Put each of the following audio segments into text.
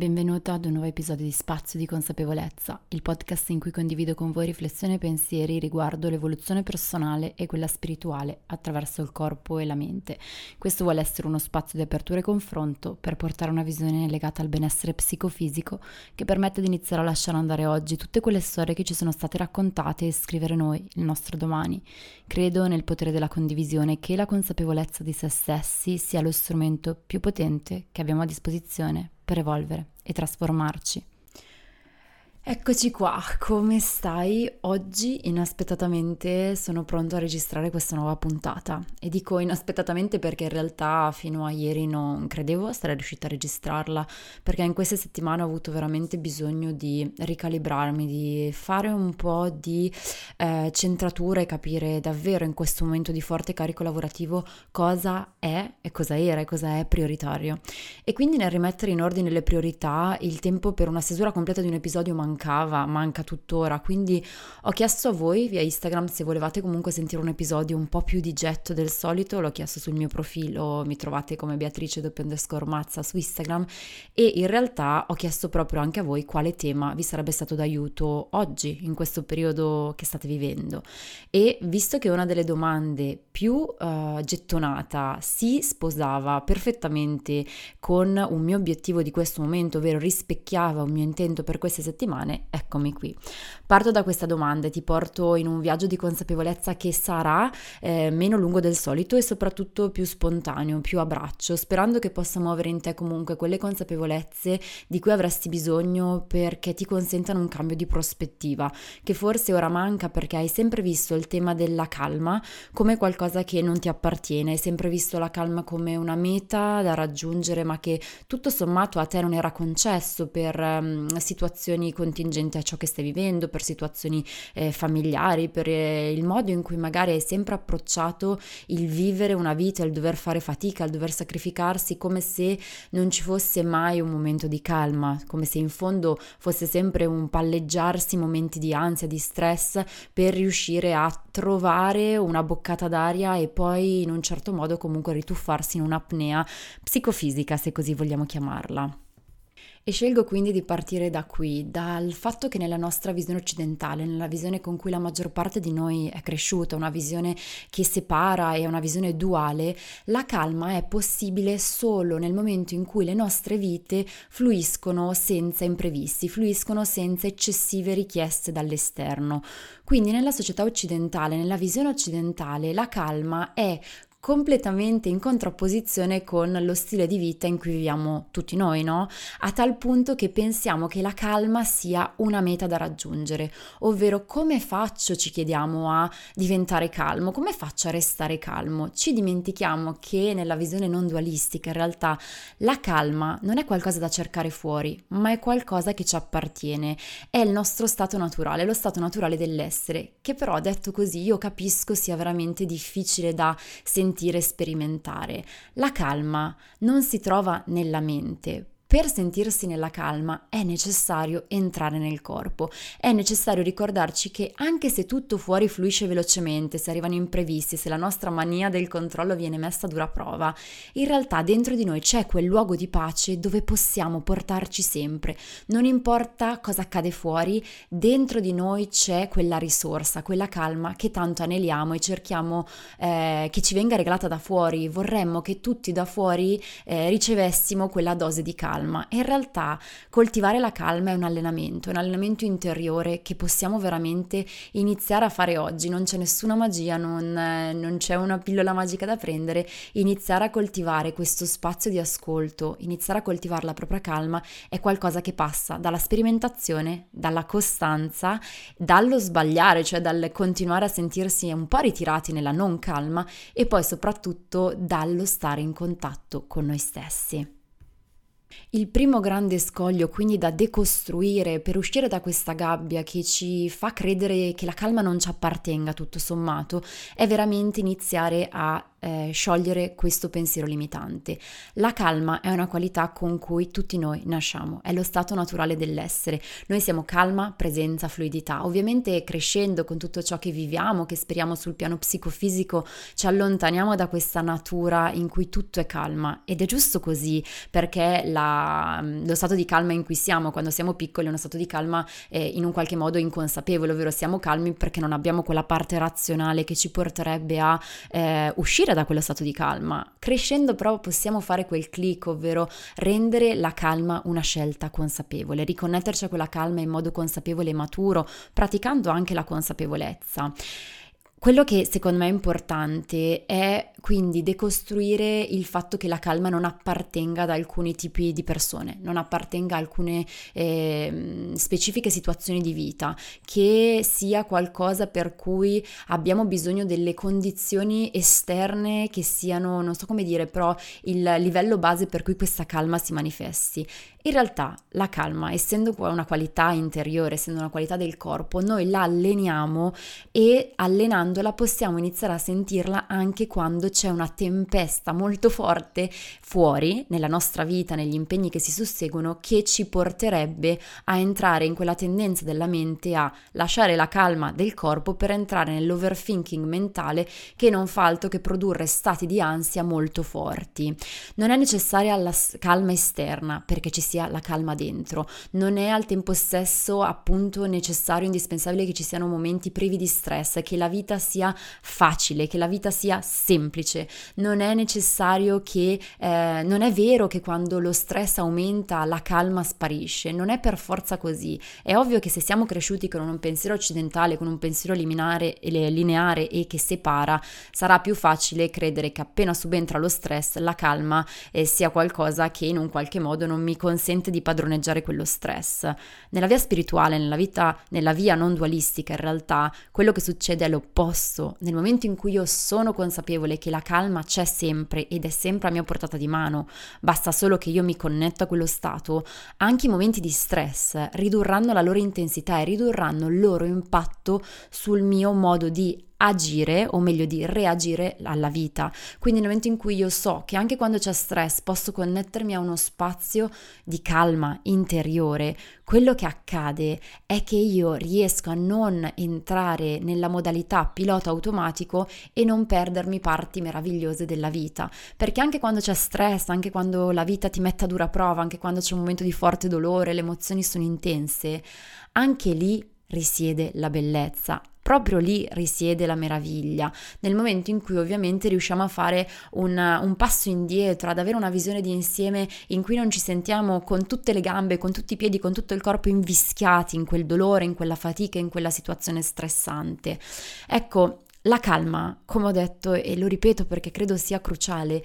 Benvenuto ad un nuovo episodio di Spazio di Consapevolezza, il podcast in cui condivido con voi riflessioni e pensieri riguardo l'evoluzione personale e quella spirituale attraverso il corpo e la mente. Questo vuole essere uno spazio di apertura e confronto per portare una visione legata al benessere psicofisico che permette di iniziare a lasciare andare oggi tutte quelle storie che ci sono state raccontate e scrivere noi, il nostro domani. Credo nel potere della condivisione che la consapevolezza di se stessi sia lo strumento più potente che abbiamo a disposizione per evolvere e trasformarci. Eccoci qua, come stai? Oggi inaspettatamente sono pronto a registrare questa nuova puntata e dico inaspettatamente perché in realtà fino a ieri non credevo essere riuscita a registrarla perché in queste settimane ho avuto veramente bisogno di ricalibrarmi, di fare un po' di eh, centratura e capire davvero in questo momento di forte carico lavorativo cosa è e cosa era e cosa è prioritario. E quindi nel rimettere in ordine le priorità il tempo per una stesura completa di un episodio manca mancava, manca tuttora, quindi ho chiesto a voi via Instagram se volevate comunque sentire un episodio un po' più di getto del solito, l'ho chiesto sul mio profilo, mi trovate come Beatrice underscore Mazza su Instagram. E in realtà ho chiesto proprio anche a voi quale tema vi sarebbe stato d'aiuto oggi, in questo periodo che state vivendo. E visto che una delle domande più uh, gettonata si sposava perfettamente con un mio obiettivo di questo momento, ovvero rispecchiava un mio intento per queste settimane, settimane, eccomi qui. Parto da questa domanda e ti porto in un viaggio di consapevolezza che sarà eh, meno lungo del solito e soprattutto più spontaneo, più a braccio, sperando che possa muovere in te comunque quelle consapevolezze di cui avresti bisogno perché ti consentano un cambio di prospettiva, che forse ora manca perché hai sempre visto il tema della calma come qualcosa che non ti appartiene, hai sempre visto la calma come una meta da raggiungere ma che tutto sommato a te non era concesso per um, situazioni contingenti contingente a ciò che stai vivendo, per situazioni eh, familiari, per eh, il modo in cui magari hai sempre approcciato il vivere una vita, il dover fare fatica, il dover sacrificarsi come se non ci fosse mai un momento di calma, come se in fondo fosse sempre un palleggiarsi momenti di ansia, di stress per riuscire a trovare una boccata d'aria e poi in un certo modo comunque rituffarsi in un'apnea psicofisica, se così vogliamo chiamarla. E scelgo quindi di partire da qui, dal fatto che nella nostra visione occidentale, nella visione con cui la maggior parte di noi è cresciuta, una visione che separa e una visione duale, la calma è possibile solo nel momento in cui le nostre vite fluiscono senza imprevisti, fluiscono senza eccessive richieste dall'esterno. Quindi nella società occidentale, nella visione occidentale, la calma è completamente in contrapposizione con lo stile di vita in cui viviamo tutti noi, no? A tal punto che pensiamo che la calma sia una meta da raggiungere, ovvero come faccio, ci chiediamo, a diventare calmo, come faccio a restare calmo? Ci dimentichiamo che nella visione non dualistica in realtà la calma non è qualcosa da cercare fuori, ma è qualcosa che ci appartiene, è il nostro stato naturale, lo stato naturale dell'essere, che però detto così io capisco sia veramente difficile da sentire sentire e sperimentare. La calma non si trova nella mente, per sentirsi nella calma è necessario entrare nel corpo, è necessario ricordarci che anche se tutto fuori fluisce velocemente, se arrivano imprevisti, se la nostra mania del controllo viene messa a dura prova, in realtà dentro di noi c'è quel luogo di pace dove possiamo portarci sempre. Non importa cosa accade fuori, dentro di noi c'è quella risorsa, quella calma che tanto aneliamo e cerchiamo eh, che ci venga regalata da fuori. Vorremmo che tutti da fuori eh, ricevessimo quella dose di calma calma. E in realtà coltivare la calma è un allenamento, è un allenamento interiore che possiamo veramente iniziare a fare oggi, non c'è nessuna magia, non, non c'è una pillola magica da prendere, iniziare a coltivare questo spazio di ascolto, iniziare a coltivare la propria calma è qualcosa che passa dalla sperimentazione, dalla costanza, dallo sbagliare, cioè dal continuare a sentirsi un po' ritirati nella non calma e poi soprattutto dallo stare in contatto con noi stessi. Il primo grande scoglio quindi da decostruire per uscire da questa gabbia che ci fa credere che la calma non ci appartenga tutto sommato è veramente iniziare a eh, sciogliere questo pensiero limitante. La calma è una qualità con cui tutti noi nasciamo, è lo stato naturale dell'essere. Noi siamo calma, presenza, fluidità. Ovviamente crescendo con tutto ciò che viviamo, che speriamo sul piano psicofisico, ci allontaniamo da questa natura in cui tutto è calma ed è giusto così perché la, lo stato di calma in cui siamo quando siamo piccoli è uno stato di calma eh, in un qualche modo inconsapevole, ovvero siamo calmi perché non abbiamo quella parte razionale che ci porterebbe a eh, uscire uscire da quello stato di calma. Crescendo però possiamo fare quel click, ovvero rendere la calma una scelta consapevole, riconnetterci a quella calma in modo consapevole e maturo, praticando anche la consapevolezza. Quello che secondo me è importante è quindi decostruire il fatto che la calma non appartenga ad alcuni tipi di persone, non appartenga a alcune eh, specifiche situazioni di vita, che sia qualcosa per cui abbiamo bisogno delle condizioni esterne che siano, non so come dire, però il livello base per cui questa calma si manifesti. In realtà la calma, essendo una qualità interiore, essendo una qualità del corpo, noi la alleniamo e allenandola possiamo iniziare a sentirla anche quando c'è una tempesta molto forte fuori nella nostra vita, negli impegni che si susseguono, che ci porterebbe a entrare in quella tendenza della mente a lasciare la calma del corpo per entrare nell'overthinking mentale che non fa altro che produrre stati di ansia molto forti. Non è necessaria la calma esterna perché ci sia la calma dentro. Non è al tempo stesso appunto necessario, indispensabile che ci siano momenti privi di stress, che la vita sia facile, che la vita sia semplice. Non è necessario che, eh, non è vero che quando lo stress aumenta la calma sparisce, non è per forza così. È ovvio che se siamo cresciuti con un pensiero occidentale, con un pensiero lineare, lineare e che separa, sarà più facile credere che appena subentra lo stress la calma eh, sia qualcosa che in un qualche modo non mi consente di padroneggiare quello stress. Nella via spirituale, nella, vita, nella via non dualistica, in realtà quello che succede è l'opposto. Nel momento in cui io sono consapevole che la calma c'è sempre ed è sempre a mia portata di mano, basta solo che io mi connetto a quello stato, anche i momenti di stress ridurranno la loro intensità e ridurranno il loro impatto sul mio modo di agire o meglio di reagire alla vita. Quindi nel momento in cui io so che anche quando c'è stress posso connettermi a uno spazio di calma interiore, quello che accade è che io riesco a non entrare nella modalità pilota automatico e non perdermi parti meravigliose della vita, perché anche quando c'è stress, anche quando la vita ti mette a dura prova, anche quando c'è un momento di forte dolore, le emozioni sono intense, anche lì risiede la bellezza, proprio lì risiede la meraviglia, nel momento in cui ovviamente riusciamo a fare un, un, passo indietro, ad avere una visione di insieme in cui non ci sentiamo con tutte le gambe, con tutti i piedi, con tutto il corpo invischiati in quel dolore, in quella fatica, in quella situazione stressante. Ecco, la calma, come ho detto e lo ripeto perché credo sia cruciale,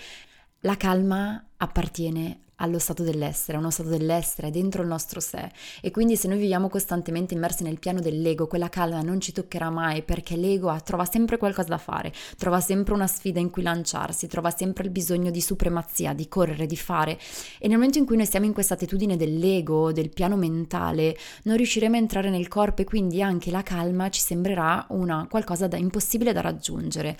la calma appartiene allo stato dell'essere, a uno stato dell'essere, dentro il nostro sé. E quindi se noi viviamo costantemente immersi nel piano dell'ego, quella calma non ci toccherà mai perché l'ego trova sempre qualcosa da fare, trova sempre una sfida in cui lanciarsi, trova sempre il bisogno di supremazia, di correre, di fare. E nel momento in cui noi siamo in questa attitudine dell'ego, del piano mentale, non riusciremo a entrare nel corpo e quindi anche la calma ci sembrerà una qualcosa da impossibile da raggiungere.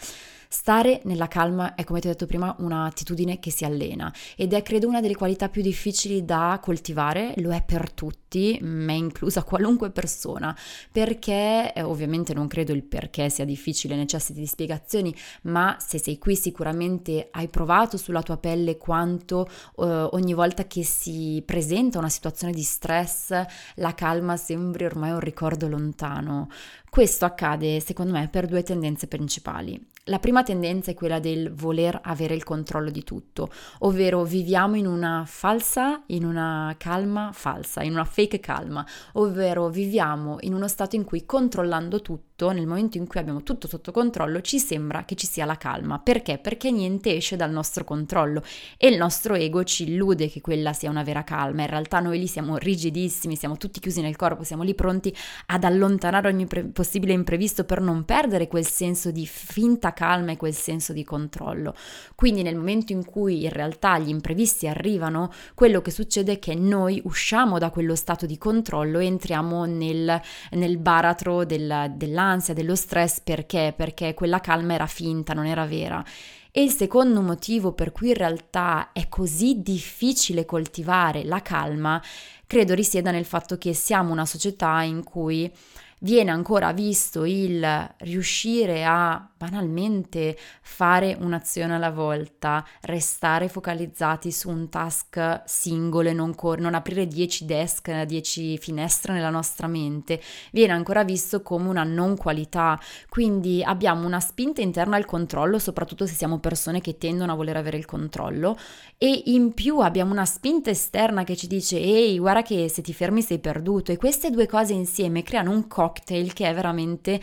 Stare nella calma è, come ti ho detto prima, un'attitudine che si allena ed è credo una delle qualità più difficili da coltivare, lo è per tutti, me inclusa qualunque persona, perché eh, ovviamente non credo il perché sia difficile, necessiti di spiegazioni, ma se sei qui sicuramente hai provato sulla tua pelle quanto eh, ogni volta che si presenta una situazione di stress la calma sembri ormai un ricordo lontano. Questo accade secondo me per due tendenze principali. La prima tendenza è quella del voler avere il controllo di tutto, ovvero viviamo in una falsa, in una calma falsa, in una fake calma, ovvero viviamo in uno stato in cui controllando tutto, nel momento in cui abbiamo tutto sotto controllo, ci sembra che ci sia la calma. Perché? Perché niente esce dal nostro controllo e il nostro ego ci illude che quella sia una vera calma. In realtà noi lì siamo rigidissimi, siamo tutti chiusi nel corpo, siamo lì pronti ad allontanare ogni pre- possibile imprevisto per non perdere quel senso di finta calma e quel senso di controllo. Quindi nel momento in cui in realtà gli imprevisti arrivano, quello che succede è che noi usciamo da quello stato di controllo e entriamo nel, nel baratro del, dell'ansia, dello stress perché? Perché quella calma era finta, non era vera E il secondo motivo per cui in realtà è così difficile coltivare la calma, credo risieda nel fatto che siamo una società in cui viene ancora visto il riuscire a banalmente fare un'azione alla volta, restare focalizzati su un task singolo e non, cor- non aprire 10 desk, 10 finestre nella nostra mente, viene ancora visto come una non qualità. Quindi abbiamo una spinta interna al controllo, soprattutto se siamo persone che tendono a voler avere il controllo, e in più abbiamo una spinta esterna che ci dice ehi, guarda che se ti fermi sei perduto. E queste due cose insieme creano un cocktail che è veramente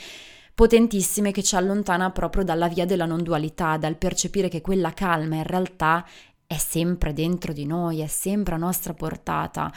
potentissime che ci allontana proprio dalla via della non dualità, dal percepire che quella calma in realtà è sempre dentro di noi, è sempre a nostra portata.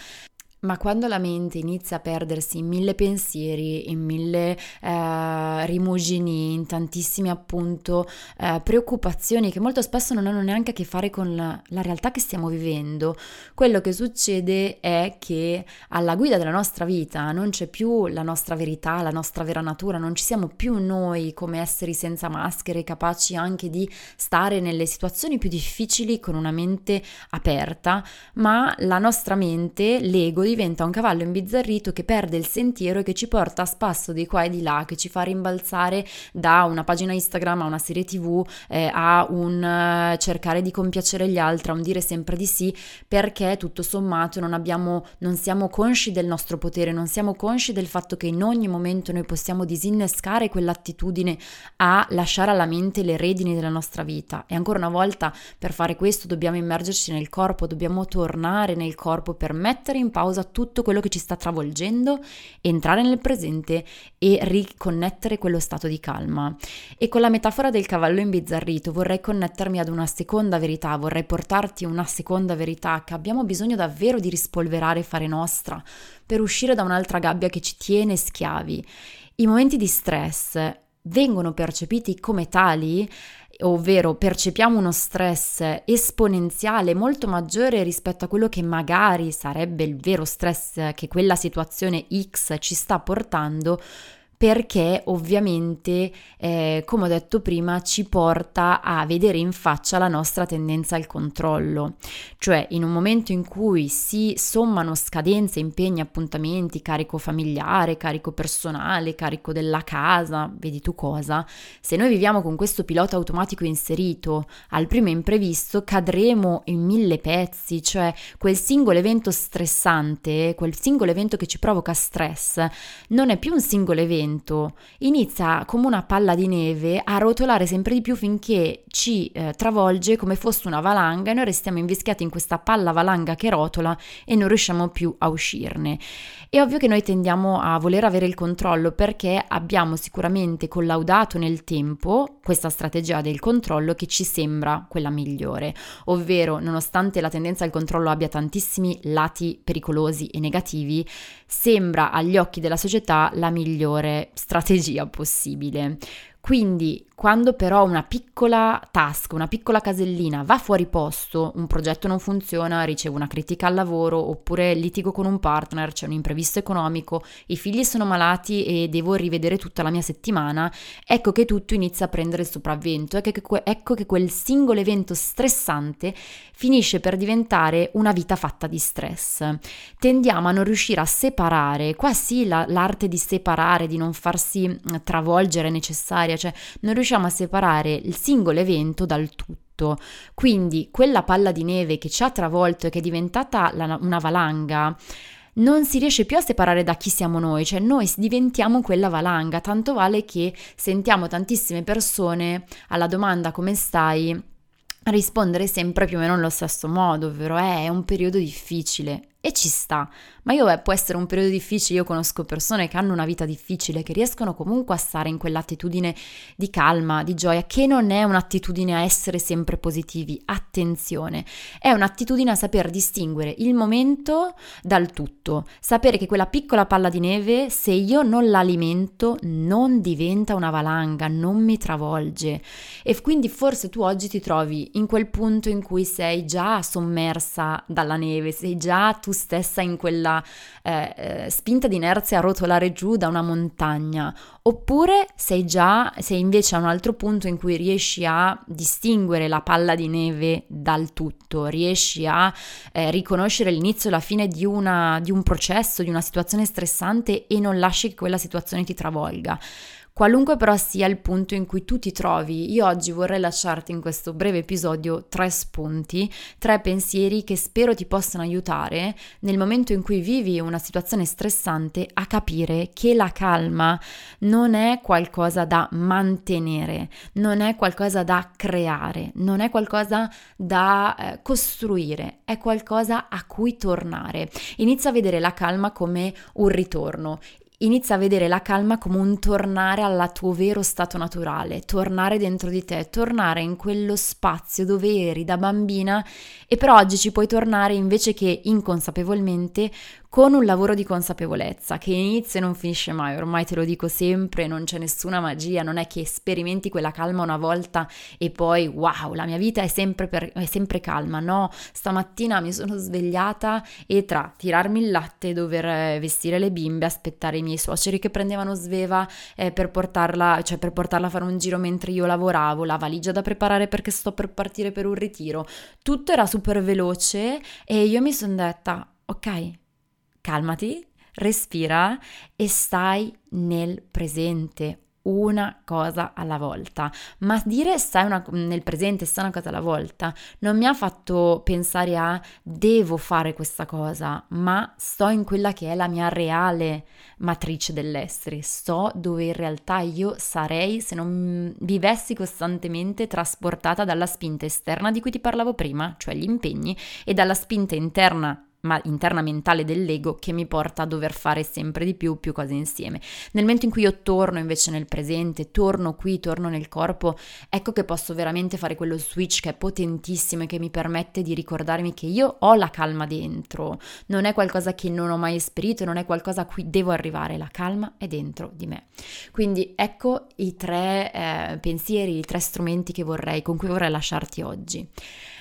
Ma quando la mente inizia a perdersi in mille pensieri, in mille eh, rimugini, in tantissime appunto eh, preoccupazioni che molto spesso non hanno neanche a che fare con la, la, realtà che stiamo vivendo, quello che succede è che alla guida della nostra vita non c'è più la nostra verità, la nostra vera natura, non ci siamo più noi come esseri senza maschere, capaci anche di stare nelle situazioni più difficili con una mente aperta, ma la nostra mente, l'ego, diventa un cavallo imbizzarrito che perde il sentiero e che ci porta a spasso di qua e di là, che ci fa rimbalzare da una pagina Instagram a una serie tv, eh, a un uh, cercare di compiacere gli altri, a un dire sempre di sì, perché tutto sommato non abbiamo, non siamo consci del nostro potere, non siamo consci del fatto che in ogni momento noi possiamo disinnescare quell'attitudine a lasciare alla mente le redini della nostra vita. E ancora una volta, per fare questo dobbiamo immergerci nel corpo, dobbiamo tornare nel corpo per mettere in pausa tutto quello che ci sta travolgendo, entrare nel presente e riconnettere quello stato di calma. E con la metafora del cavallo imbizzarrito vorrei connettermi ad una seconda verità, vorrei portarti una seconda verità che abbiamo bisogno davvero di rispolverare e fare nostra per uscire da un'altra gabbia che ci tiene schiavi. I momenti di stress vengono percepiti come tali ovvero percepiamo uno stress esponenziale molto maggiore rispetto a quello che magari sarebbe il vero stress che quella situazione X ci sta portando, perché ovviamente, eh, come ho detto prima, ci porta a vedere in faccia la nostra tendenza al controllo. Cioè, in un momento in cui si sommano scadenze, impegni, appuntamenti, carico familiare, carico personale, carico della casa, vedi tu cosa, se noi viviamo con questo pilota automatico inserito, al primo imprevisto cadremo in mille pezzi, cioè quel singolo evento stressante, quel singolo evento che ci provoca stress, non è più un singolo evento, vento inizia come una palla di neve a rotolare sempre di più finché ci eh, travolge come fosse una valanga e noi restiamo invischiati in questa palla valanga che rotola e non riusciamo più a uscirne. È ovvio che noi tendiamo a voler avere il controllo perché abbiamo sicuramente collaudato nel tempo questa strategia del controllo che ci sembra quella migliore, ovvero nonostante la tendenza al controllo abbia tantissimi lati pericolosi e negativi, sembra agli occhi della società la migliore strategia possibile. Quindi quando però una piccola task, una piccola casellina va fuori posto, un progetto non funziona, ricevo una critica al lavoro oppure litigo con un partner, c'è un imprevisto economico, i figli sono malati e devo rivedere tutta la mia settimana, ecco che tutto inizia a prendere il sopravvento, ecco che, ecco che quel singolo evento stressante finisce per diventare una vita fatta di stress. Tendiamo a non riuscire a separare, qua sì la, l'arte di separare, di non farsi travolgere è necessaria, cioè non riusciamo riusciamo a separare il singolo evento dal tutto. Quindi quella palla di neve che ci ha travolto e che è diventata la, una valanga, non si riesce più a separare da chi siamo noi, cioè noi diventiamo quella valanga, tanto vale che sentiamo tantissime persone alla domanda come stai rispondere sempre più o meno nello stesso modo, ovvero eh, è un periodo difficile e ci sta. Ma io beh, può essere un periodo difficile, io conosco persone che hanno una vita difficile, che riescono comunque a stare in quell'attitudine di calma, di gioia, che non è un'attitudine a essere sempre positivi, attenzione, è un'attitudine a saper distinguere il momento dal tutto, sapere che quella piccola palla di neve, se io non l'alimento, non diventa una valanga, non mi travolge. E quindi forse tu oggi ti trovi in quel punto in cui sei già sommersa dalla neve, sei già tu stessa in quella eh, eh, spinta di inerzia a rotolare giù da una montagna, oppure sei già, sei invece a un altro punto in cui riesci a distinguere la palla di neve dal tutto, riesci a eh, riconoscere l'inizio e la fine di, una, di un processo, di una situazione stressante e non lasci che quella situazione ti travolga. Qualunque però sia il punto in cui tu ti trovi, io oggi vorrei lasciarti in questo breve episodio tre spunti, tre pensieri che spero ti possano aiutare nel momento in cui vivi una situazione stressante a capire che la calma non è qualcosa da mantenere, non è qualcosa da creare, non è qualcosa da eh, costruire, è qualcosa a cui tornare. Inizia a vedere la calma come un ritorno inizia a vedere la calma come un tornare al tuo vero stato naturale, tornare dentro di te, tornare in quello spazio dove eri da bambina e per oggi ci puoi tornare invece che inconsapevolmente con un lavoro di consapevolezza che inizia e non finisce mai, ormai te lo dico sempre, non c'è nessuna magia, non è che sperimenti quella calma una volta e poi wow, la mia vita è sempre, per, è sempre calma, no, stamattina mi sono svegliata e tra tirarmi il latte, dover eh, vestire le bimbe, aspettare i miei suoceri che prendevano sveva eh, per, portarla, cioè per portarla a fare un giro mentre io lavoravo, la valigia da preparare perché sto per partire per un ritiro, tutto era super veloce e io mi sono detta ok, calmati, respira e stai nel presente una cosa alla volta. Ma dire stai una, nel presente, stai una cosa alla volta, non mi ha fatto pensare a devo fare questa cosa, ma sto in quella che è la mia reale matrice dell'essere, sto dove in realtà io sarei se non vivessi costantemente trasportata dalla spinta esterna di cui ti parlavo prima, cioè gli impegni, e dalla spinta interna ma interna mentale dell'ego che mi porta a dover fare sempre di più, più cose insieme. Nel momento in cui io torno invece nel presente, torno qui, torno nel corpo, ecco che posso veramente fare quello switch che è potentissimo e che mi permette di ricordarmi che io ho la calma dentro, non è qualcosa che non ho mai esperito, non è qualcosa a cui devo arrivare, la calma è dentro di me. Quindi ecco i tre eh, pensieri, i tre strumenti vorrei, con cui vorrei lasciarti oggi.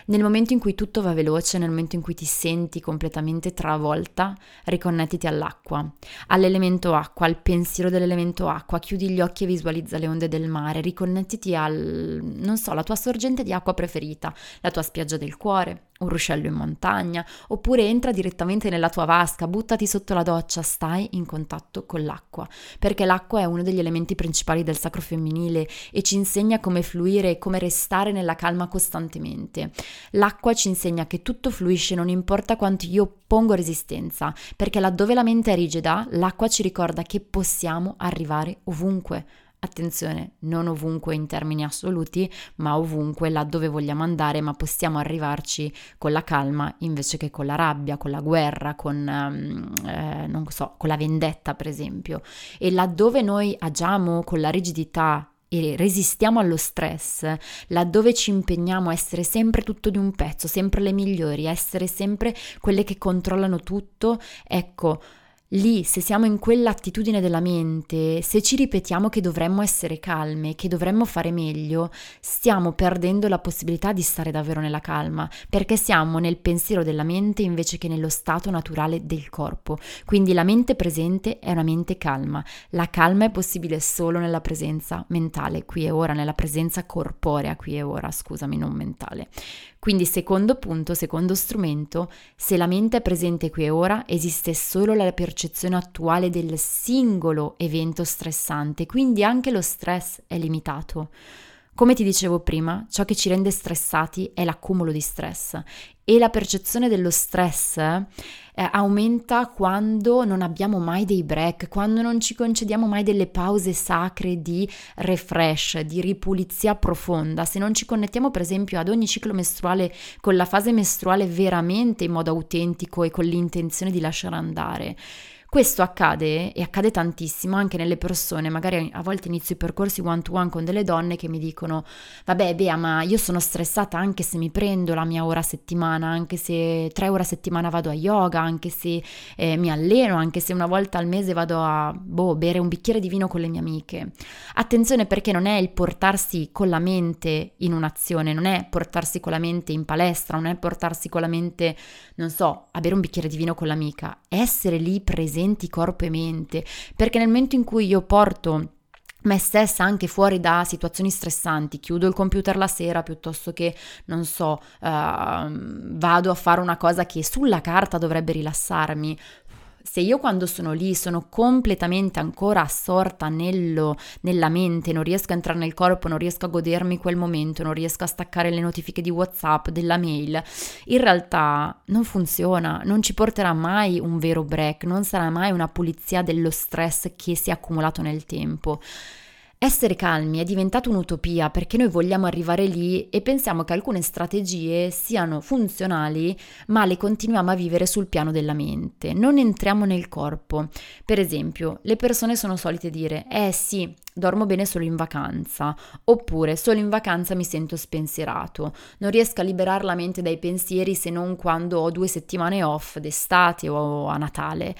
Nel momento in cui tutto va veloce, nel momento in cui ti senti completamente travolta, riconnettiti all'acqua, all'elemento acqua, al pensiero dell'elemento acqua, chiudi gli occhi e visualizza le onde del mare, riconnettiti al, non so, la tua sorgente di acqua preferita, la tua spiaggia del cuore, un ruscello in montagna, oppure entra direttamente nella tua vasca, buttati sotto la doccia, stai in contatto con l'acqua, perché l'acqua è uno degli elementi principali del sacro femminile e ci insegna come fluire e come restare nella calma costantemente. L'acqua ci insegna che tutto fluisce non importa quanto io pongo resistenza, perché laddove la mente è rigida, l'acqua ci ricorda che possiamo arrivare ovunque Attenzione, non ovunque in termini assoluti, ma ovunque laddove vogliamo andare, ma possiamo arrivarci con la calma invece che con la rabbia, con la guerra, con, um, eh, non so, con la vendetta per esempio. E laddove noi agiamo con la rigidità e resistiamo allo stress, laddove ci impegniamo a essere sempre tutto di un pezzo, sempre le migliori, a essere sempre quelle che controllano tutto, ecco, Lì, se siamo in quell'attitudine della mente, se ci ripetiamo che dovremmo essere calme, che dovremmo fare meglio, stiamo perdendo la possibilità di stare davvero nella calma, perché siamo nel pensiero della mente invece che nello stato naturale del corpo. Quindi la mente presente è una mente calma. La calma è possibile solo nella presenza mentale, qui e ora, nella presenza corporea, qui e ora, scusami, non mentale. Quindi secondo punto, secondo strumento, se la mente è presente qui e ora, esiste solo la percezione attuale del singolo evento stressante, quindi anche lo stress è limitato. Come ti dicevo prima, ciò che ci rende stressati è l'accumulo di stress e la percezione dello stress eh, aumenta quando non abbiamo mai dei break, quando non ci concediamo mai delle pause sacre di refresh, di ripulizia profonda, se non ci connettiamo per esempio ad ogni ciclo mestruale con la fase mestruale veramente in modo autentico e con l'intenzione di lasciare andare Questo accade e accade tantissimo anche nelle persone, magari a volte inizio i percorsi one to one con delle donne che mi dicono vabbè Bea ma io sono stressata anche se mi prendo la mia ora a settimana, anche se tre ore a settimana vado a yoga, anche se eh, mi alleno, anche se una volta al mese vado a boh, bere un bicchiere di vino con le mie amiche. Attenzione perché non è il portarsi con la mente in un'azione, non è portarsi con la mente in palestra, non è portarsi con la mente, non so, a bere un bicchiere di vino con l'amica, essere lì presenti presenti corpo e mente, perché nel momento in cui io porto me stessa anche fuori da situazioni stressanti, chiudo il computer la sera piuttosto che, non so, uh, vado a fare una cosa che sulla carta dovrebbe rilassarmi, se io quando sono lì sono completamente ancora assorta nello, nella mente, non riesco a entrare nel corpo, non riesco a godermi quel momento, non riesco a staccare le notifiche di WhatsApp, della mail, in realtà non funziona, non ci porterà mai un vero break, non sarà mai una pulizia dello stress che si è accumulato nel tempo. Essere calmi è diventato un'utopia perché noi vogliamo arrivare lì e pensiamo che alcune strategie siano funzionali, ma le continuiamo a vivere sul piano della mente. Non entriamo nel corpo. Per esempio, le persone sono solite dire: "Eh sì, dormo bene solo in vacanza", oppure "Solo in vacanza mi sento spensierato, non riesco a liberare la mente dai pensieri se non quando ho due settimane off d'estate o a Natale".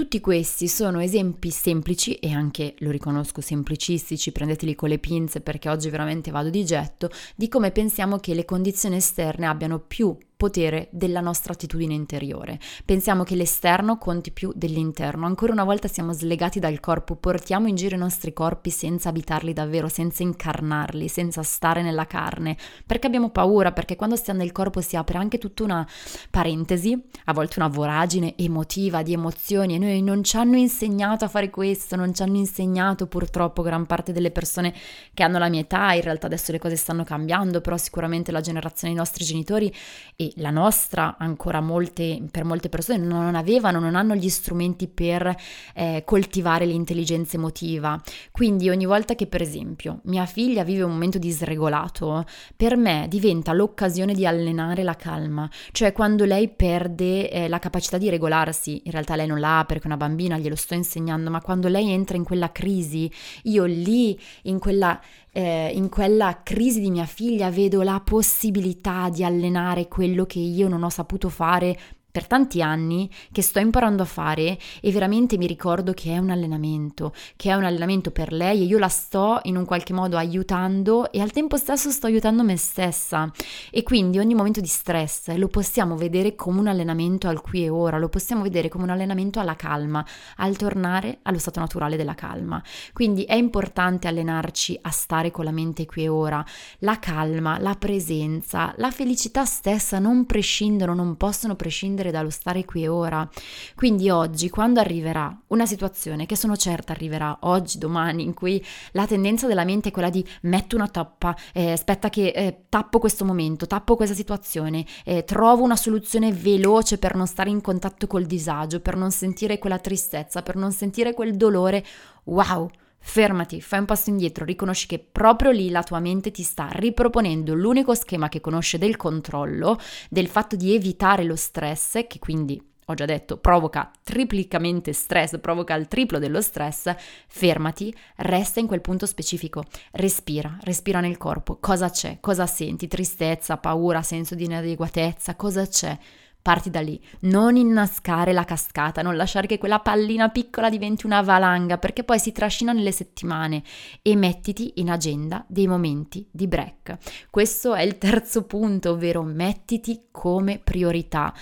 Tutti questi sono esempi semplici e anche, lo riconosco, semplicistici, prendeteli con le pinze perché oggi veramente vado di getto, di come pensiamo che le condizioni esterne abbiano più potere della nostra attitudine interiore. Pensiamo che l'esterno conti più dell'interno. Ancora una volta siamo slegati dal corpo, portiamo in giro i nostri corpi senza abitarli davvero, senza incarnarli, senza stare nella carne, perché abbiamo paura, perché quando stiamo nel corpo si apre anche tutta una parentesi, a volte una voragine emotiva di emozioni e noi non ci hanno insegnato a fare questo, non ci hanno insegnato purtroppo gran parte delle persone che hanno la mia età, in realtà adesso le cose stanno cambiando, però sicuramente la generazione dei nostri genitori e la nostra ancora molte, per molte persone non avevano, non hanno gli strumenti per eh, coltivare l'intelligenza emotiva. Quindi ogni volta che per esempio mia figlia vive un momento disregolato, per me diventa l'occasione di allenare la calma, cioè quando lei perde eh, la capacità di regolarsi, in realtà lei non l'ha perché è una bambina, glielo sto insegnando, ma quando lei entra in quella crisi, io lì in quella eh, in quella crisi di mia figlia vedo la possibilità di allenare quello che io non ho saputo fare per tanti anni che sto imparando a fare e veramente mi ricordo che è un allenamento, che è un allenamento per lei e io la sto in un qualche modo aiutando e al tempo stesso sto aiutando me stessa e quindi ogni momento di stress lo possiamo vedere come un allenamento al qui e ora, lo possiamo vedere come un allenamento alla calma, al tornare allo stato naturale della calma. Quindi è importante allenarci a stare con la mente qui e ora, la calma, la presenza, la felicità stessa non prescindono, non possono prescindere prescindere dallo stare qui e ora. Quindi oggi, quando arriverà una situazione che sono certa arriverà oggi, domani, in cui la tendenza della mente è quella di metto una tappa, eh, aspetta che eh, tappo questo momento, tappo questa situazione, eh, trovo una soluzione veloce per non stare in contatto col disagio, per non sentire quella tristezza, per non sentire quel dolore, wow! Fermati, fai un passo indietro, riconosci che proprio lì la tua mente ti sta riproponendo l'unico schema che conosce del controllo, del fatto di evitare lo stress, che quindi ho già detto, provoca triplicamente stress, provoca il triplo dello stress, fermati, resta in quel punto specifico, respira, respira nel corpo, cosa c'è, cosa senti, tristezza, paura, senso di inadeguatezza, cosa c'è? Parti da lì, non innascare la cascata, non lasciare che quella pallina piccola diventi una valanga perché poi si trascina nelle settimane e mettiti in agenda dei momenti di break. Questo è il terzo punto, ovvero mettiti come priorità.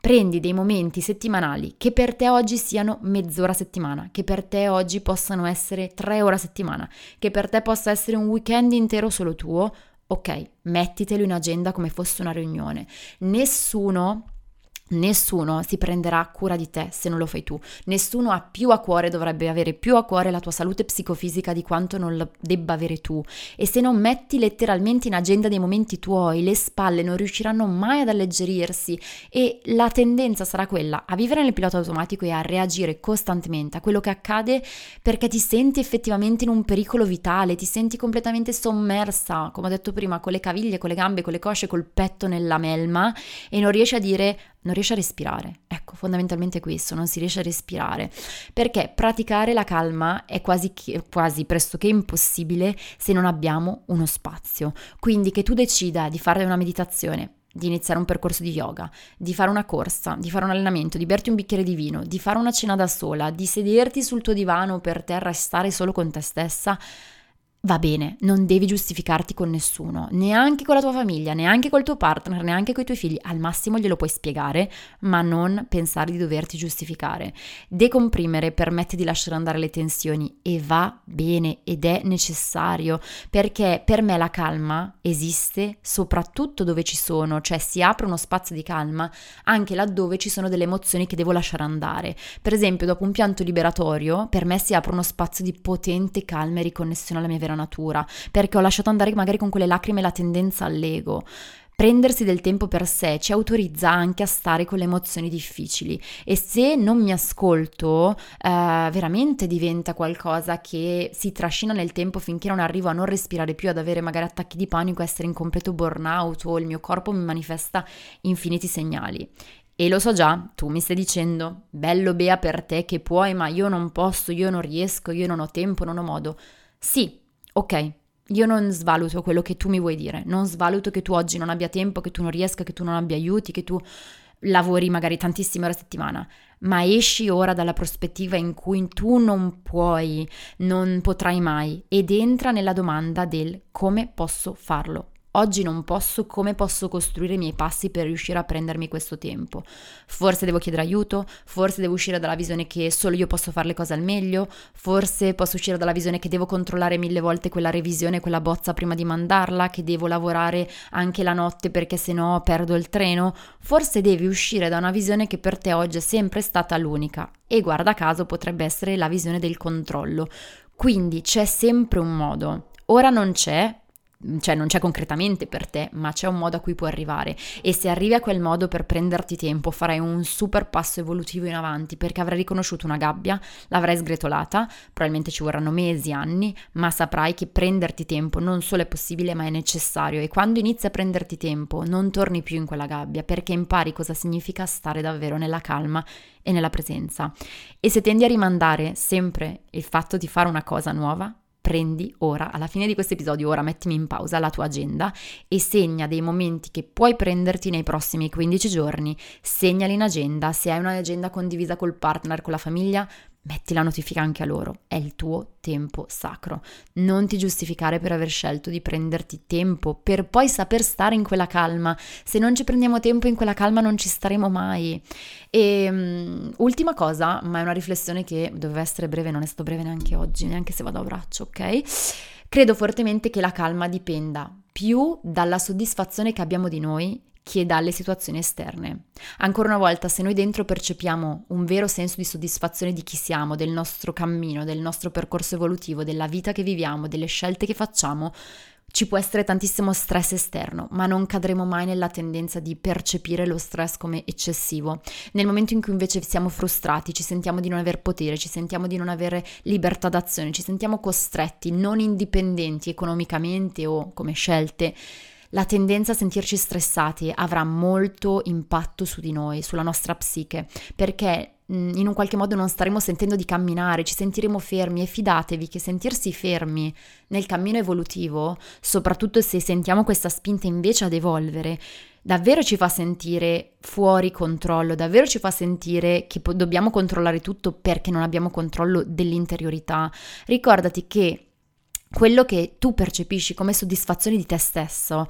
Prendi dei momenti settimanali che per te oggi siano mezz'ora settimana, che per te oggi possano essere tre ore a settimana, che per te possa essere un weekend intero solo tuo. Ok, mettitelo in agenda come fosse una riunione. Nessuno Nessuno si prenderà cura di te se non lo fai tu, nessuno ha più a cuore, dovrebbe avere più a cuore la tua salute psicofisica di quanto non la debba avere tu. E se non metti letteralmente in agenda dei momenti tuoi, le spalle non riusciranno mai ad alleggerirsi. E la tendenza sarà quella a vivere nel pilota automatico e a reagire costantemente a quello che accade perché ti senti effettivamente in un pericolo vitale, ti senti completamente sommersa, come ho detto prima, con le caviglie, con le gambe, con le cosce, col petto nella melma e non riesci a dire non riesci a respirare. Ecco, fondamentalmente questo, non si riesce a respirare, perché praticare la calma è quasi, quasi pressoché impossibile se non abbiamo uno spazio. Quindi che tu decida di fare una meditazione, di iniziare un percorso di yoga, di fare una corsa, di fare un allenamento, di berti un bicchiere di vino, di fare una cena da sola, di sederti sul tuo divano per terra e stare solo con te stessa, Va bene, non devi giustificarti con nessuno, neanche con la tua famiglia, neanche col tuo partner, neanche con i tuoi figli. Al massimo glielo puoi spiegare, ma non pensare di doverti giustificare. Decomprimere permette di lasciare andare le tensioni e va bene ed è necessario, perché per me la calma esiste soprattutto dove ci sono, cioè si apre uno spazio di calma anche laddove ci sono delle emozioni che devo lasciare andare. Per esempio, dopo un pianto liberatorio, per me si apre uno spazio di potente calma e riconnessione alla mia vera vera natura, perché ho lasciato andare magari con quelle lacrime la tendenza all'ego. Prendersi del tempo per sé ci autorizza anche a stare con le emozioni difficili e se non mi ascolto eh, veramente diventa qualcosa che si trascina nel tempo finché non arrivo a non respirare più, ad avere magari attacchi di panico, essere in completo burnout o il mio corpo mi manifesta infiniti segnali. E lo so già, tu mi stai dicendo, bello Bea per te che puoi, ma io non posso, io non riesco, io non ho tempo, non ho modo. Sì, ok, io non svaluto quello che tu mi vuoi dire, non svaluto che tu oggi non abbia tempo, che tu non riesca, che tu non abbia aiuti, che tu lavori magari tantissime ore a settimana, ma esci ora dalla prospettiva in cui tu non puoi, non potrai mai ed entra nella domanda del come posso farlo. Oggi non posso, come posso costruire i miei passi per riuscire a prendermi questo tempo? Forse devo chiedere aiuto, forse devo uscire dalla visione che solo io posso fare le cose al meglio, forse posso uscire dalla visione che devo controllare mille volte quella revisione, quella bozza prima di mandarla, che devo lavorare anche la notte perché se no perdo il treno, forse devi uscire da una visione che per te oggi è sempre stata l'unica e guarda caso potrebbe essere la visione del controllo. Quindi c'è sempre un modo. Ora non c'è, cioè non c'è concretamente per te, ma c'è un modo a cui puoi arrivare. E se arrivi a quel modo per prenderti tempo farai un super passo evolutivo in avanti perché avrai riconosciuto una gabbia, l'avrai sgretolata, probabilmente ci vorranno mesi, anni, ma saprai che prenderti tempo non solo è possibile ma è necessario. E quando inizi a prenderti tempo non torni più in quella gabbia perché impari cosa significa stare davvero nella calma e nella presenza. E se tendi a rimandare sempre il fatto di fare una cosa nuova, prendi ora, alla fine di questo episodio, ora mettimi in pausa la tua agenda e segna dei momenti che puoi prenderti nei prossimi 15 giorni, segnali in agenda, se hai un'agenda condivisa col partner, con la famiglia, metti la notifica anche a loro, è il tuo tempo sacro. Non ti giustificare per aver scelto di prenderti tempo, per poi saper stare in quella calma. Se non ci prendiamo tempo in quella calma non ci staremo mai. E um, ultima cosa, ma è una riflessione che doveva essere breve, non è stato breve neanche oggi, neanche se vado a braccio, ok? Credo fortemente che la calma dipenda più dalla soddisfazione che abbiamo di noi che dalle situazioni esterne. Ancora una volta, se noi dentro percepiamo un vero senso di soddisfazione di chi siamo, del nostro cammino, del nostro percorso evolutivo, della vita che viviamo, delle scelte che facciamo, ci può essere tantissimo stress esterno, ma non cadremo mai nella tendenza di percepire lo stress come eccessivo. Nel momento in cui invece siamo frustrati, ci sentiamo di non aver potere, ci sentiamo di non avere libertà d'azione, ci sentiamo costretti, non indipendenti economicamente o come scelte, la tendenza a sentirci stressati avrà molto impatto su di noi, sulla nostra psiche, perché in un qualche modo non staremo sentendo di camminare, ci sentiremo fermi e fidatevi che sentirsi fermi nel cammino evolutivo, soprattutto se sentiamo questa spinta invece ad evolvere, davvero ci fa sentire fuori controllo, davvero ci fa sentire che po- dobbiamo controllare tutto perché non abbiamo controllo dell'interiorità. Ricordati che quello che tu percepisci come soddisfazione di te stesso,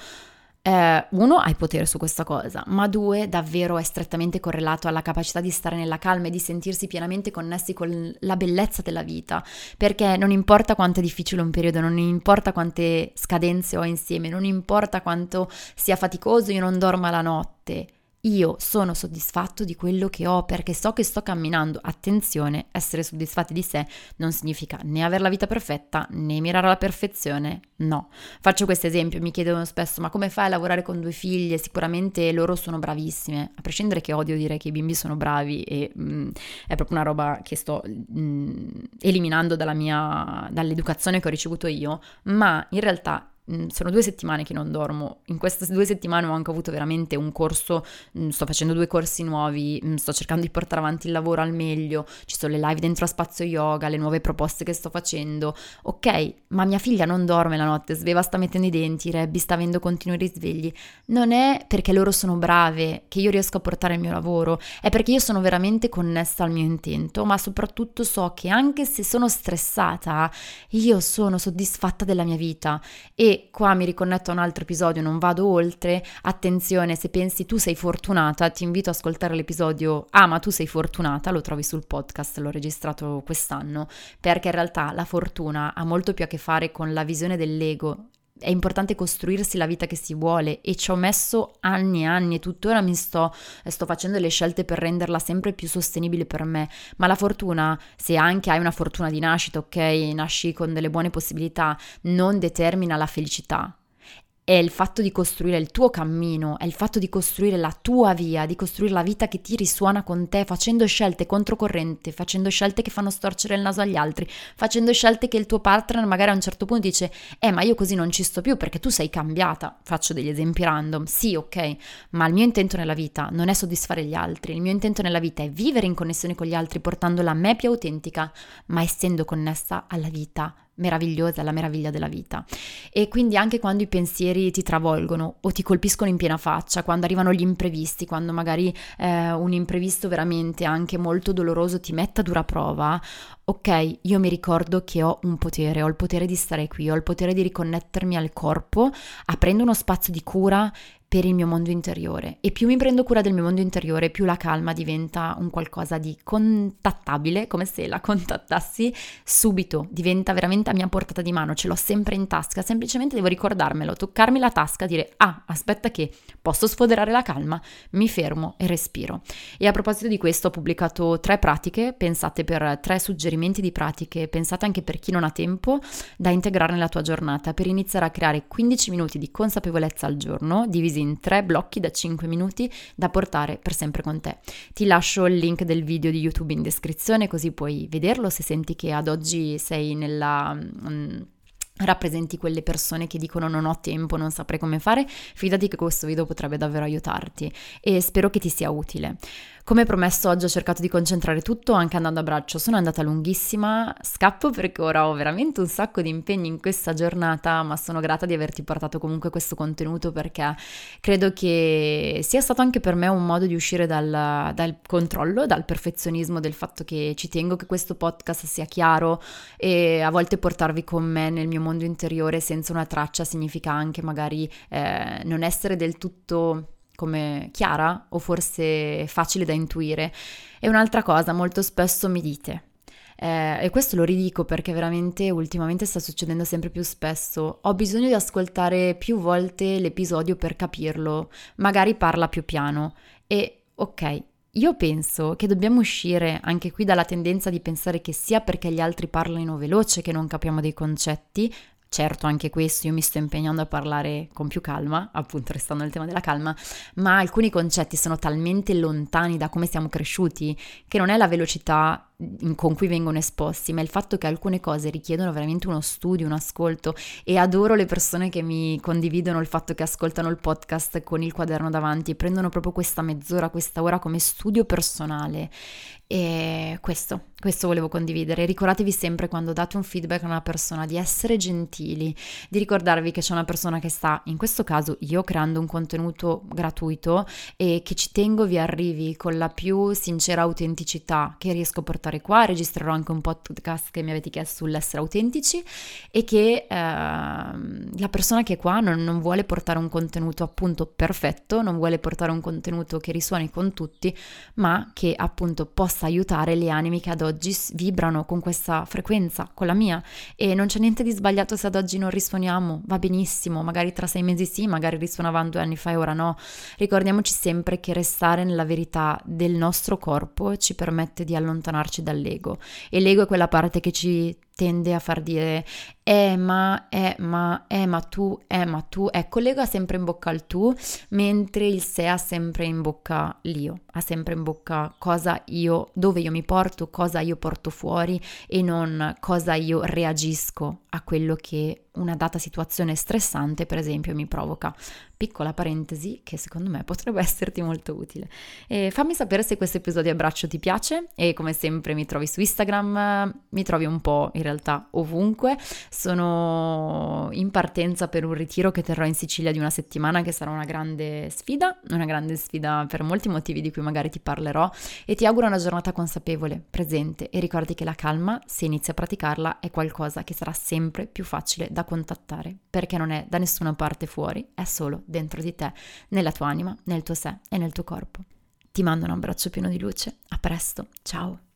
eh, uno, hai potere su questa cosa, ma due, davvero è strettamente correlato alla capacità di stare nella calma e di sentirsi pienamente connessi con la bellezza della vita, perché non importa quanto è difficile un periodo, non importa quante scadenze ho insieme, non importa quanto sia faticoso, io non dorma la notte io sono soddisfatto di quello che ho perché so che sto camminando. Attenzione, essere soddisfatti di sé non significa né avere la vita perfetta né mirare alla perfezione. No. Faccio questo esempio, mi chiedono spesso ma come fai a lavorare con due figlie? Sicuramente loro sono bravissime, a prescindere che odio dire che i bimbi sono bravi e mh, mm, è proprio una roba che sto mh, mm, eliminando dalla mia, dall'educazione che ho ricevuto io, ma in realtà sono due settimane che non dormo. In queste due settimane ho anche avuto veramente un corso, mm, sto facendo due corsi nuovi, mm, sto cercando di portare avanti il lavoro al meglio, ci sono le live dentro a Spazio Yoga, le nuove proposte che sto facendo. Ok, ma mia figlia non dorme la notte, sveva sta mettendo i denti, Rebby sta avendo continui risvegli. Non è perché loro sono brave che io riesco a portare il mio lavoro, è perché io sono veramente connessa al mio intento, ma soprattutto so che anche se sono stressata, io sono soddisfatta della mia vita e qua mi riconnetto a un altro episodio, non vado oltre. Attenzione, se pensi tu sei fortunata, ti invito ad ascoltare l'episodio Ah, ma tu sei fortunata, lo trovi sul podcast, l'ho registrato quest'anno, perché in realtà la fortuna ha molto più a che fare con la visione dell'ego è importante costruirsi la vita che si vuole e ci ho messo anni e anni e tuttora mi sto, sto facendo le scelte per renderla sempre più sostenibile per me. Ma la fortuna, se anche hai una fortuna di nascita, ok, nasci con delle buone possibilità, non determina la felicità è il fatto di costruire il tuo cammino, è il fatto di costruire la tua via, di costruire la vita che ti risuona con te, facendo scelte controcorrente, facendo scelte che fanno storcere il naso agli altri, facendo scelte che il tuo partner magari a un certo punto dice "Eh, ma io così non ci sto più perché tu sei cambiata". Faccio degli esempi random. Sì, ok, ma il mio intento nella vita non è soddisfare gli altri, il mio intento nella vita è vivere in connessione con gli altri portandola a me più autentica, ma essendo connessa alla vita meravigliosa, la meraviglia della vita. E quindi anche quando i pensieri ti travolgono o ti colpiscono in piena faccia, quando arrivano gli imprevisti, quando magari eh, un imprevisto veramente anche molto doloroso ti mette a dura prova, ok, io mi ricordo che ho un potere, ho il potere di stare qui, ho il potere di riconnettermi al corpo, aprendo uno spazio di cura per il mio mondo interiore. E più mi prendo cura del mio mondo interiore, più la calma diventa un qualcosa di contattabile, come se la contattassi subito, diventa veramente a mia portata di mano, ce l'ho sempre in tasca, semplicemente devo ricordarmelo, toccarmi la tasca, dire ah, aspetta che posso sfoderare la calma, mi fermo e respiro. E a proposito di questo ho pubblicato tre pratiche, pensate per tre suggerimenti di pratiche, pensate anche per chi non ha tempo da integrare nella tua giornata per iniziare a creare 15 minuti di consapevolezza al giorno, divisi in tre blocchi da 5 minuti da portare per sempre con te. Ti lascio il link del video di YouTube in descrizione così puoi vederlo se senti che ad oggi sei nella... Um, rappresenti quelle persone che dicono non ho tempo, non saprei come fare, fidati che questo video potrebbe davvero aiutarti e spero che ti sia utile. Come promesso oggi ho cercato di concentrare tutto anche andando a braccio, sono andata lunghissima, scappo perché ora ho veramente un sacco di impegni in questa giornata, ma sono grata di averti portato comunque questo contenuto perché credo che sia stato anche per me un modo di uscire dal, dal controllo, dal perfezionismo del fatto che ci tengo che questo podcast sia chiaro e a volte portarvi con me nel mio mondo interiore senza una traccia significa anche magari eh, non essere del tutto come chiara o forse facile da intuire. E un'altra cosa, molto spesso mi dite, eh, e questo lo ridico perché veramente ultimamente sta succedendo sempre più spesso. Ho bisogno di ascoltare più volte l'episodio per capirlo, magari parla più piano. E ok, io penso che dobbiamo uscire anche qui dalla tendenza di pensare che sia perché gli altri parlano veloce che non capiamo dei concetti, Certo, anche questo io mi sto impegnando a parlare con più calma, appunto restando nel tema della calma, ma alcuni concetti sono talmente lontani da come siamo cresciuti che non è la velocità con cui vengono esposti, ma il fatto che alcune cose richiedono veramente uno studio, un ascolto e adoro le persone che mi condividono il fatto che ascoltano il podcast con il quaderno davanti e prendono proprio questa mezz'ora, questa ora come studio personale e questo, questo volevo condividere. Ricordatevi sempre quando date un feedback a una persona di essere gentili, di ricordarvi che c'è una persona che sta, in questo caso io, creando un contenuto gratuito e che ci tengo vi arrivi con la più sincera autenticità che riesco a portare qua. Registrerò anche un podcast che mi avete chiesto sull'essere autentici e che eh, la persona che è qua non, non vuole portare un contenuto appunto perfetto, non vuole portare un contenuto che risuoni con tutti, ma che appunto possa aiutare le anime che ad oggi vibrano con questa frequenza, con la mia. E non c'è niente di sbagliato se ad oggi non risuoniamo, va benissimo, magari tra sei mesi sì, magari risuonavamo due anni fa e ora no. Ricordiamoci sempre che restare nella verità del nostro corpo ci permette di allontanarci dall'ego. E l'ego è quella parte che ci tende a far dire eh ma, eh ma, eh ma tu, eh ma tu, ecco lega sempre in bocca il tu, mentre il se ha sempre in bocca l'io, ha sempre in bocca cosa io, dove io mi porto, cosa io porto fuori e non cosa io reagisco a quello che una data situazione stressante, per esempio, mi provoca. Piccola parentesi che secondo me potrebbe esserti molto utile. E fammi sapere se questo episodio a braccio ti piace e come sempre mi trovi su Instagram, mi trovi un po' in realtà ovunque. Sono in partenza per un ritiro che terrò in Sicilia di una settimana che sarà una grande sfida, una grande sfida per molti motivi di cui magari ti parlerò e ti auguro una giornata consapevole, presente e ricordi che la calma, se inizi a praticarla, è qualcosa che sarà sempre più facile da contattare, perché non è da nessuna parte fuori, è solo dentro di te, nella tua anima, nel tuo sé e nel tuo corpo. Ti mando un abbraccio pieno di luce, a presto, ciao!